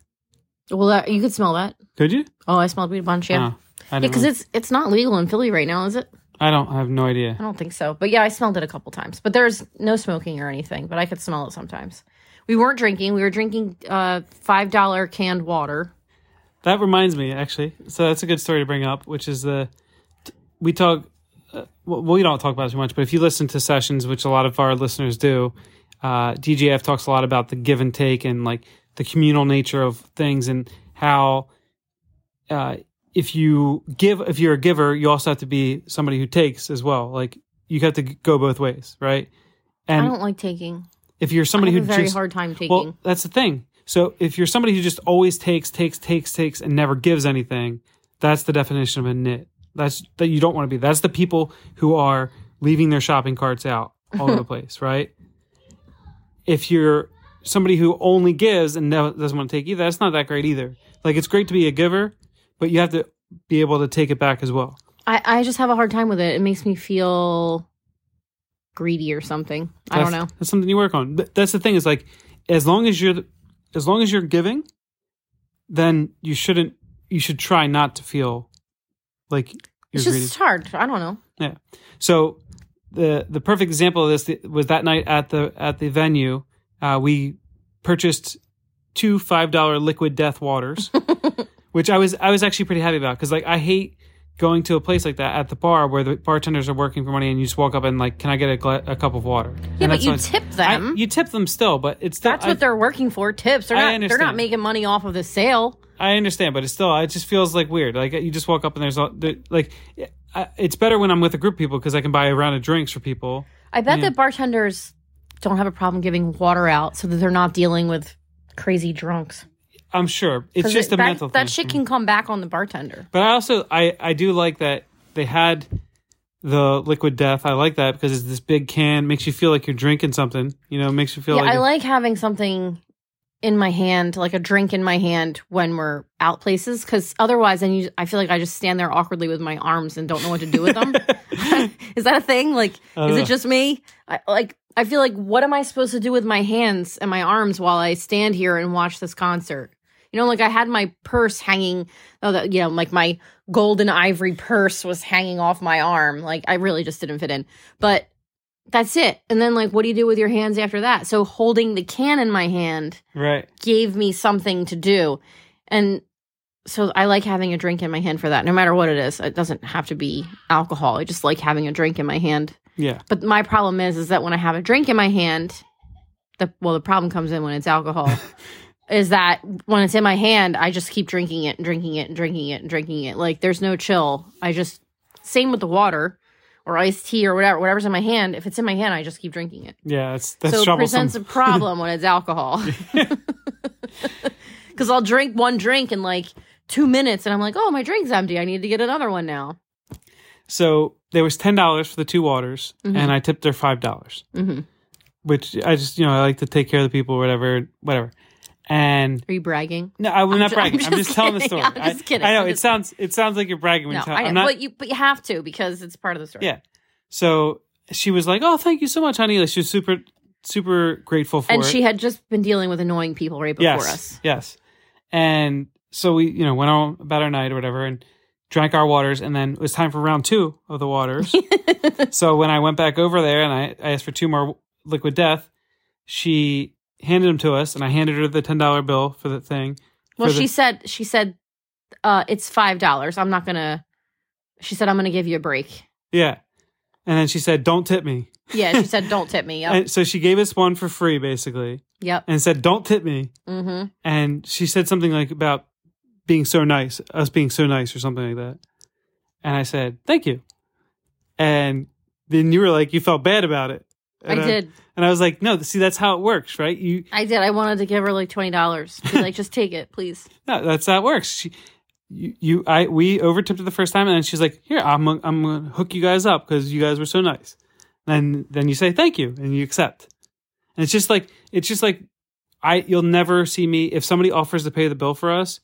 Well, that, you could smell that. Could you? Oh, I smelled weed a bunch, yeah. Oh, yeah, because it's it's not legal in Philly right now, is it? I don't. I have no idea. I don't think so. But yeah, I smelled it a couple times. But there's no smoking or anything, but I could smell it sometimes. We weren't drinking. We were drinking uh, $5 canned water. That reminds me, actually. So that's a good story to bring up, which is the we talk. Uh, well, we don't talk about it too much, but if you listen to sessions, which a lot of our listeners do, uh, DJF talks a lot about the give and take and like the communal nature of things and how uh, if you give, if you're a giver, you also have to be somebody who takes as well. Like you have to go both ways, right? And I don't like taking. if you're I somebody have who a very just hard time taking. well, that's the thing. So if you're somebody who just always takes, takes, takes, takes, and never gives anything, that's the definition of a nit. That's that you don't want to be. That's the people who are leaving their shopping carts out all over the [LAUGHS] place, right? If you're somebody who only gives and doesn't want to take either, that's not that great either. Like it's great to be a giver, but you have to be able to take it back as well. I, I just have a hard time with it. It makes me feel greedy or something. I don't know. That's- something you work on. Th- That's the thing is like, as long as you're, as long as you're giving, then you shouldn't. You should try not to feel like It's just hard. I don't know. Yeah. So the the perfect example of this was that night at the at the venue. Uh, we purchased two five dollar liquid death waters, [LAUGHS] which I was I was actually pretty happy about because like I hate going to a place like that at the bar where the bartenders are working for money and you just walk up and like can I get a, gla- a cup of water? Yeah, And but you tip I- them. you tip them still, but it's still, That's I, what they're working for. Tips. They're I not. They're not making money off of the sale. I understand, but it's still it just feels like weird. Like you just walk up and there's all- like it's better when I'm with a group of people because I can buy a round of drinks for people. I bet that bartenders don't have a problem giving water out so that they're not dealing with crazy drunks. I'm sure it's just it- a that, mental that thing. shit can mm. come back on the bartender. But I also I I do like that they had the liquid death. I like that because it's this big can makes you feel like you're drinking something. You know, makes you feel yeah, like I like having something in my hand, like a drink in my hand when we're out places, because otherwise, then you, I feel like I just stand there awkwardly with my arms and don't know what to do with them. [LAUGHS] [LAUGHS] is that a thing? Like, I is it uh. just me? I, like, I feel like what am I supposed to do with my hands and my arms while I stand here and watch this concert? You know, like I had my purse hanging, oh, the, you know, like my golden ivory purse was hanging off my arm. Like I really just didn't fit in. But that's it. And then, like, what do you do with your hands after that? So holding the can in my hand right. gave me something to do. And so I like having a drink in my hand for that, no matter what it is. It doesn't have to be alcohol. I just like having a drink in my hand. Yeah. But my problem is, is that when I have a drink in my hand, the well, the problem comes in when it's alcohol. [LAUGHS] is that when it's in my hand, I just keep drinking it and drinking it and drinking it and drinking it. Like there's no chill. I just same with the water or iced tea or whatever, whatever's in my hand. If it's in my hand, I just keep drinking it. Yeah. That's that's so it presents a problem when it's alcohol. [LAUGHS] [LAUGHS] Because I'll drink one drink in like two minutes, and I'm like, oh, my drink's empty. I need to get another one now. So there was ten dollars for the two waters, Mhm. and I tipped her five dollars, hmm which I just you know I like to take care of the people, whatever, whatever. And Are you bragging? no, I'm, not ju- bragging. I'm I'm just just, telling the kidding. story. [LAUGHS] I'm just kidding. I know I'm it just- sounds it sounds like you're bragging when No, you tell. I know, I'm not. but you but you have to because it's part of the story. Yeah. So she was like, "Oh, thank you so much, honey." Like she was super super grateful for and it. she had just been dealing with annoying people right before yes, us. Yes. And so we, you know, went on about our night or whatever and drank our waters. And then it was time for round two of the waters. [LAUGHS] so when I went back over there and I, I asked for two more liquid death, she handed them to us and I handed her the $10 bill for the thing. Well, the- she said she said uh, it's five dollars. I'm not gonna. She said I'm gonna give you a break. Yeah. And then she said, don't tip me. Yeah, she said [LAUGHS] don't tip me. Yep. And so she gave us one for free, basically, yep. and said, don't tip me. Mm-hmm. and she said something like about being so nice, us being so nice, or something like that. And I said, "Thank you." And then you were like, you felt bad about it. I And did. and I was like, "No, see, that's how it works, right? You, I did. I wanted to give her like twenty dollars. Like, just take it, please. [LAUGHS] no, that's how it works." She, you, you, I, we overtipped her the first time, and then she's like, "Here, I'm, I'm gonna hook you guys up because you guys were so nice." And then you say thank you, and you accept. And it's just like, it's just like I you'll never see me if somebody offers to pay the bill for us,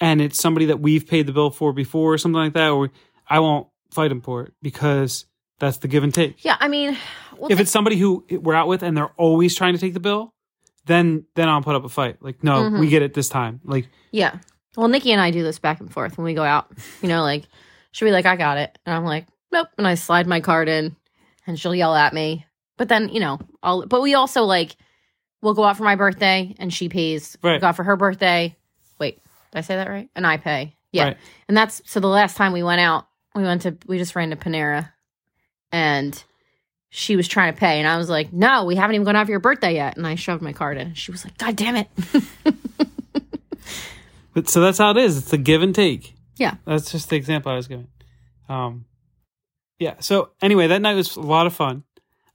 and it's somebody that we've paid the bill for before or something like that, or I won't fight them for it because that's the give and take. Yeah, I mean, well, if it's somebody who we're out with and they're always trying to take the bill, then then I'll put up a fight. Like, no, Mm-hmm. we get it this time. Like, yeah. Well, Nikki and I do this back and forth when we go out. You know, like she'll be like, "I got it," and I'm like, "Nope," and I slide my card in, and she'll yell at me. But then, you know, I'll. But we also like, we'll go out for my birthday, and she pays. Right. Go out for her birthday. Wait, did I say that right? And I pay. Yeah. Right. And that's so. The last time we went out, we went to we just ran to Panera, and she was trying to pay, and I was like, "No, we haven't even gone out for your birthday yet." And I shoved my card in. She was like, "God damn it!" [LAUGHS] but so that's how it is. It's a give and take. Yeah. That's just the example I was giving. Um, yeah. So anyway, that night was a lot of fun.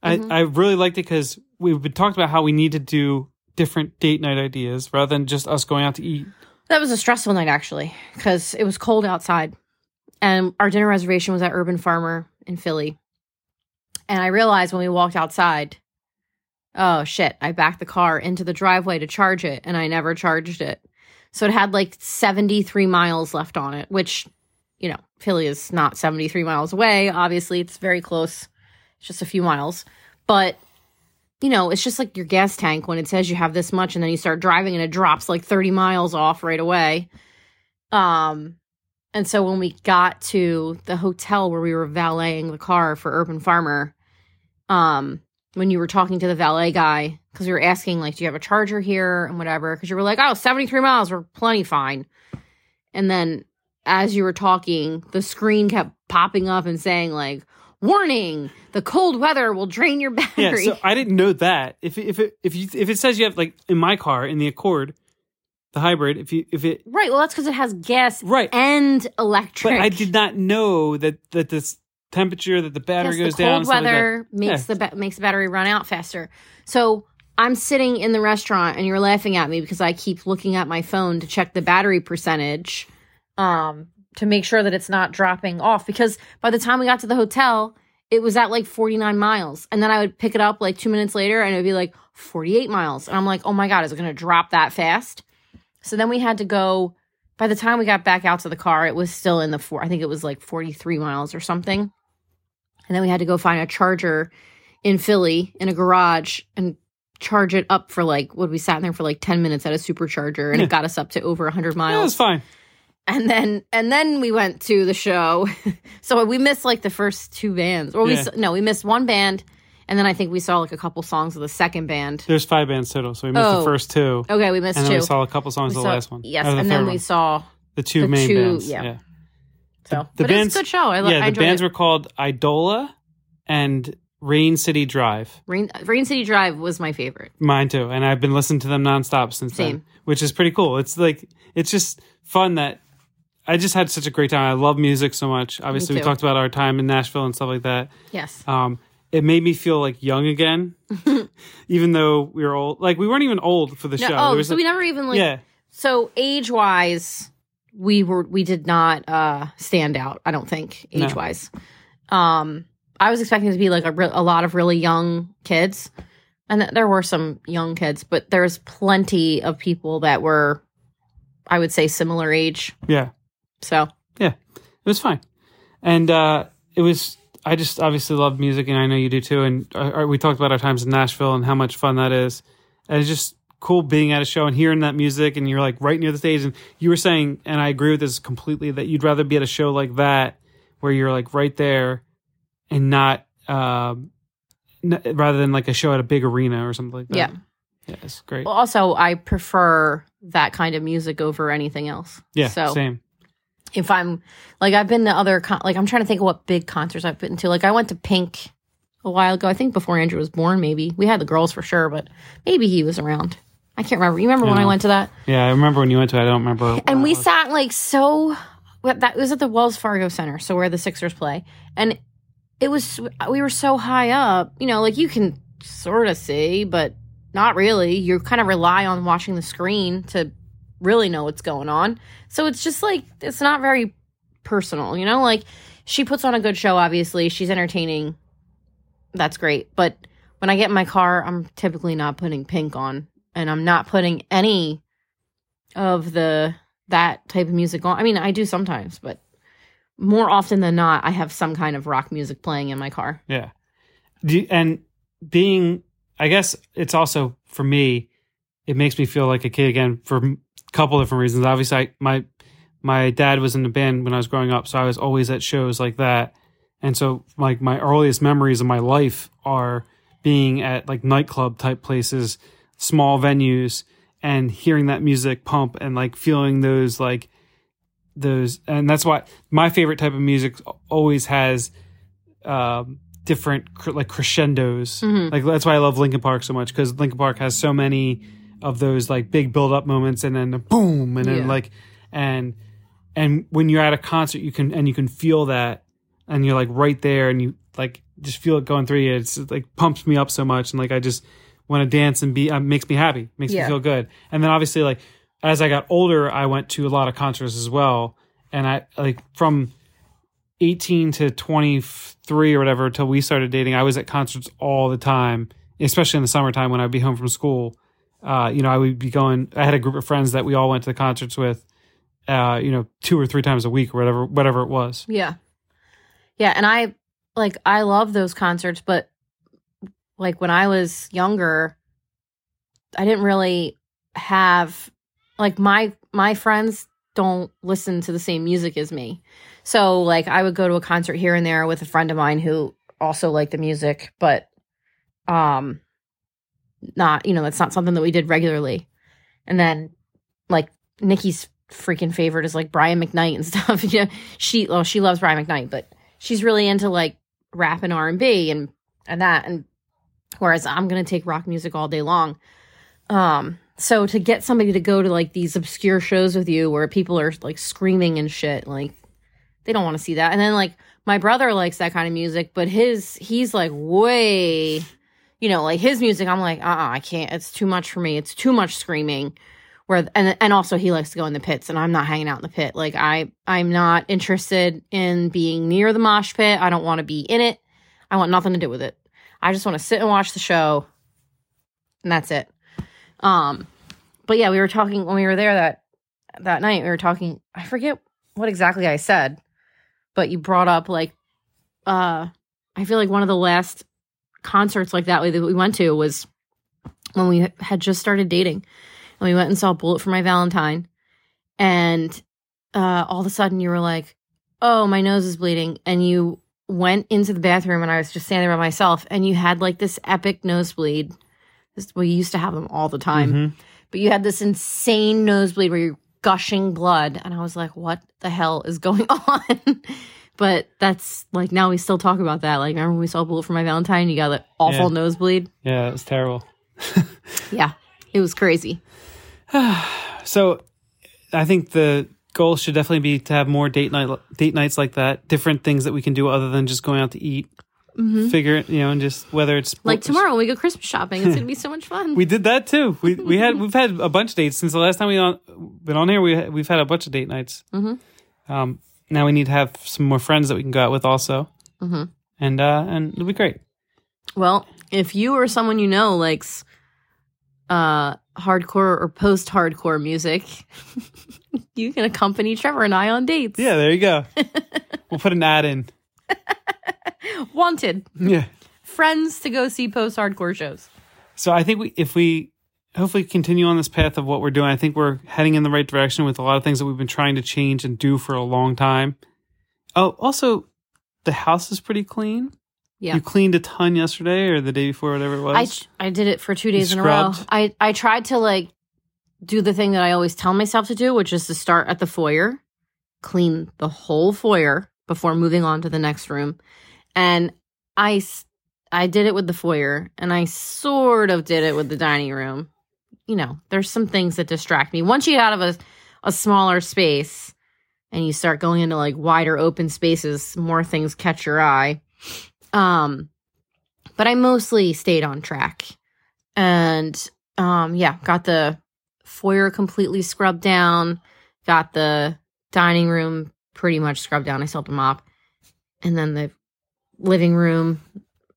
Mhm. I I really liked it because we've been talked about how we need to do different date night ideas rather than just us going out to eat. That was a stressful night actually, because it was cold outside, and our dinner reservation was at Urban Farmer in Philly. And I realized when we walked outside, oh shit! I backed the car into the driveway to charge it, and I never charged it. So it had like seventy three miles left on it, which, you know, Philly is not seventy three miles away. Obviously, it's very close. It's just a few miles, but you know, it's just like your gas tank when it says you have this much and then you start driving and it drops like 30 miles off right away. Um and so when we got to the hotel where we were valeting the car for Urban Farmer, um when you were talking to the valet guy cuz we were asking like do you have a charger here and whatever cuz you were like oh 73 miles we're plenty fine. And then as you were talking, the screen kept popping up and saying like warning, the cold weather will drain your [LAUGHS] Yeah. battery. So I didn't know that. If it- if it if you if it says you have like in my car in the Accord, the hybrid, if you if it Right. Well, that's because it has gas right, and electric. but I did not know that that this temperature that the battery Yes, goes the down. cold stuff like weather makes the ba- makes the battery run out faster. So I'm sitting in the restaurant, and you're laughing at me because I keep looking at my phone to check the battery percentage, um, to make sure that it's not dropping off. Because by the time we got to the hotel, it was at like 49 miles, and then I would pick it up like two minutes later, and it would be like 48 miles, and I'm like, oh my god, is it going to drop that fast? So then we had to go. By the time we got back out to the car, it was still in the four. I think it was like 43 miles or something. And then we had to go find a charger in Philly in a garage and charge it up for like what we sat in there for like 10 minutes at a supercharger and Yeah. it got us up to over 100 Yeah, it was fine. and then and then we went to the show. [LAUGHS] so we missed like the first two bands. Or we Yeah. no, we missed one band and then I think we saw like a couple songs of the second band. There's five bands total, so we missed Oh. the first two, Okay, we missed and then two. we saw a couple songs We of the saw- last one. Yes, Or the and then we one. saw the two the main two- bands. yeah. So the but bands- it's a good show. I, yeah. I The bands it. were called Eidola and Rain City Drive. Rain, Rain City Drive was my favorite. Mine too, and I've been listening to them nonstop since then, which is pretty cool. It's like it's just fun that I just had such a great time. I love music so much. Obviously, we talked about our time in Nashville and stuff like that. Yes. Um, it made me feel like young again, [LAUGHS] even though we were old. Like we weren't even old for the No, show. oh, so a- we never even like yeah, so age wise we were we did not uh stand out i don't think age wise um i was expecting to be like a, re- a lot of really young kids and th- there were some young kids but there's plenty of people that were i would say similar age. Yeah. so. Yeah. it was fine. And uh it was i just obviously love music and i know you do too and uh, we talked about our times in nashville and how much fun that is. And it's just cool being at a show and hearing that music and you're like right near the stage and you were saying and i agree with this completely that you'd rather be at a show like that where you're like right there and not um n- rather than like a show at a big arena or something like that Yeah. yeah it's great well, also i prefer that kind of music over anything else yeah so same if I'm like I've been to other con- like I'm trying to think of what big concerts I've been to. Like I went to Pink a while ago. I think before Andrew was born. Maybe we had the girls for sure, but maybe he was around. I can't remember. You remember when I went to that? yeah i remember when you went to it i don't remember And we sat like so. What that was at the Wells Fargo Center, so where the Sixers play, and it was we were so high up. You know, like you can sort of see, but not really. You kind of rely on watching the screen to really know what's going on. So it's just like it's not very personal, you know? Like she puts on a good show obviously. She's entertaining. That's great. But when I get in my car, I'm typically not putting pink on and I'm not putting any of the that type of music on. I mean, I do sometimes, but more often than not, I have some kind of rock music playing in my car. Yeah. Do, and being, I guess it's also for me, it makes me feel like a kid again for a couple different reasons. Obviously, I, my my dad was in the band when I was growing up, so I was always at shows like that. And so, like my earliest memories of my life are being at like nightclub type places, small venues, and hearing that music pump and like feeling those like those and that's why my favorite type of music always has um different cr- like crescendos Mhm. like that's why i love linkin park so much because linkin park has so many of those like big build up moments and then boom and then Yeah. like and and when you're at a concert you can and you can feel that and you're like right there and you like just feel it going through you it's like pumps me up so much and like i just want to dance and be uh, makes me happy makes Yeah. me feel good and then obviously like as i got older i went to a lot of concerts as well and i like from 18 to 23 or whatever till we started dating i was at concerts all the time especially in the summertime when i'd be home from school uh, you know i would be going i had a group of friends that we all went to the concerts with uh, you know two or three times a week or whatever whatever it was Yeah. Yeah, and I like I love those concerts, but like when I was younger, I didn't really have like my my friends don't listen to the same music as me. So like I would go to a concert here and there with a friend of mine who also liked the music, but um not, you know, that's not something that we did regularly. And then like Nikki's freaking favorite is like Brian McKnight and [LAUGHS] stuff. you know, she well, she loves Brian McKnight, but she's really into like rap and R and B and and that. And whereas I'm gonna take rock music all day long. Um, so to get somebody to go to like these obscure shows with you where people are like screaming and shit, like they don't want to see that. And then like my brother likes that kind of music, but his he's like way you know, like his music, I'm like, uh uh I can't. It's too much for me. It's too much screaming. Where and and also he likes to go in the pits, and I'm not hanging out in the pit. Like I I'm not interested in being near the mosh pit. I don't want to be in it. I want nothing to do with it. I just want to sit and watch the show, and that's it. Um, but yeah, we were talking when we were there that that night. We were talking. I forget what exactly I said, but you brought up like, uh, I feel like one of the last concerts like that that we went to was when we had just started dating and we went and saw bullet for my valentine and uh all of a sudden you were like oh my nose is bleeding and you went into the bathroom and i was just standing there by myself and you had like this epic nosebleed. This, we used to have them all the time Mhm. but you had this insane nosebleed where you're gushing blood and i was like what the hell is going [LAUGHS] on? But that's like now we still talk about that. Like remember when we saw bullet for my valentine? You got that awful Yeah. nosebleed? Yeah it was terrible. [LAUGHS] Yeah it was crazy. [SIGHS] So I think the goal should definitely be to have more date night date nights like that. Different things that we can do other than just going out to eat. Mhm. Figure it, you know, and just whether it's like tomorrow when we go christmas shopping it's gonna be [LAUGHS] so much fun We did that too. We we had [LAUGHS] we've had a bunch of dates since the last time we on been on here. We we've had a bunch of date nights. Mhm. Um, now we need to have some more friends that we can go out with also, Mhm. and uh, and it'll be great. Well, if you or someone you know likes uh hardcore or post hardcore music, [LAUGHS] you can accompany Trevor and I on dates. Yeah, there you go. [LAUGHS] we'll put an ad in. [LAUGHS] Wanted Yeah. friends to go see post hardcore shows. So I think we, if we hopefully continue on this path of what we're doing, I think we're heading in the right direction with a lot of things that we've been trying to change and do for a long time. Oh, also, the house is pretty clean. Yeah. You cleaned a ton yesterday or the day before, whatever it was. I I did it for two days in a row. I I tried to like do the thing that I always tell myself to do, which is to start at the foyer, clean the whole foyer before moving on to the next room, and I, I did it with the foyer, and I sort of did it with the dining room. You know, there's some things that distract me. Once you get out of a a smaller space and you start going into like wider open spaces, more things catch your eye. Um, but I mostly stayed on track. And um yeah, got the foyer completely scrubbed down, got the dining room pretty much scrubbed down. I still have to mop. And then the living room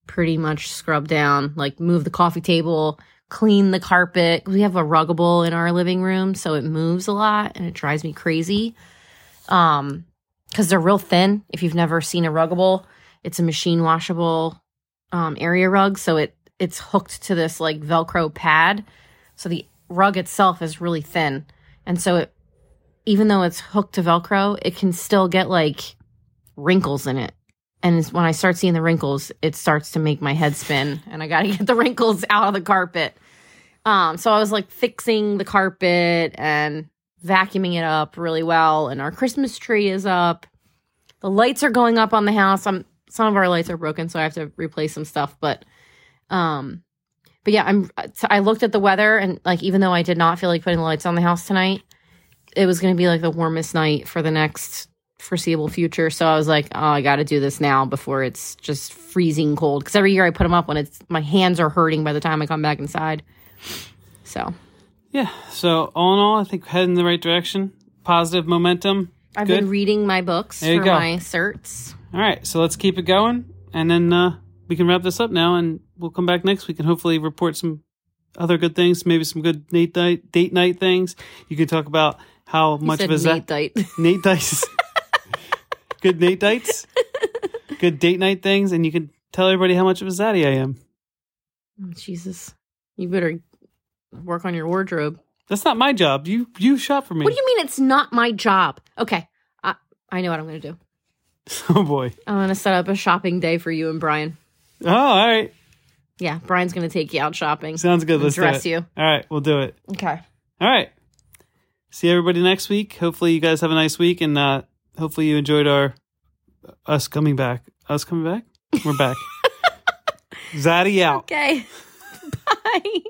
pretty much scrubbed down, like move the coffee table, clean the carpet. We have a ruggable in our living room, so it moves a lot and it drives me crazy. Um, because they're real thin. If you've never seen a ruggable, it's a machine washable um, area rug, so it it's hooked to this like Velcro pad. So the rug itself is really thin, and so it even though it's hooked to Velcro, it can still get like wrinkles in it. And when I start seeing the wrinkles, it starts to make my head spin, and I got to [LAUGHS] get the wrinkles out of the carpet. Um, so I was like fixing the carpet and vacuuming it up really well, and our Christmas tree is up. The lights are going up on the house. I'm some of our lights are broken, so I have to replace some stuff. But, um, but yeah, I'm. I looked at the weather, and like even though I did not feel like putting the lights on the house tonight, it was going to be like the warmest night for the next foreseeable future. So I was like, oh, I got to do this now before it's just freezing cold. Because every year I put them up when it's my hands are hurting by the time I come back inside. So Yeah. So all in all, I think heading in the right direction. Positive momentum. I've Good. been reading my books There for my certs. All right. So let's keep it going, and then uh, we can wrap this up now, and we'll come back next week and hopefully report some other good things, maybe some good date night date night things. You can talk about how You much of a Nate Dite. [LAUGHS] Nate dice. [LAUGHS] good Nate dites. Good date night things, and you can tell everybody how much of a zaddy I am. Oh, Jesus, you better work on your wardrobe. That's not my job. You you shop for me. What do you mean it's not my job? Okay, I I know what I'm going to do. [LAUGHS] oh boy. I'm to set up a shopping day for you and Brian. Oh, all right. Yeah, Brian's going to take you out shopping. Sounds good. Let's dress you. All right, we'll do it. Okay. All right. See everybody next week. Hopefully you guys have a nice week and uh hopefully you enjoyed our us coming back. Us coming back? We're back. [LAUGHS] Zaddy out. Okay. [LAUGHS] Bye.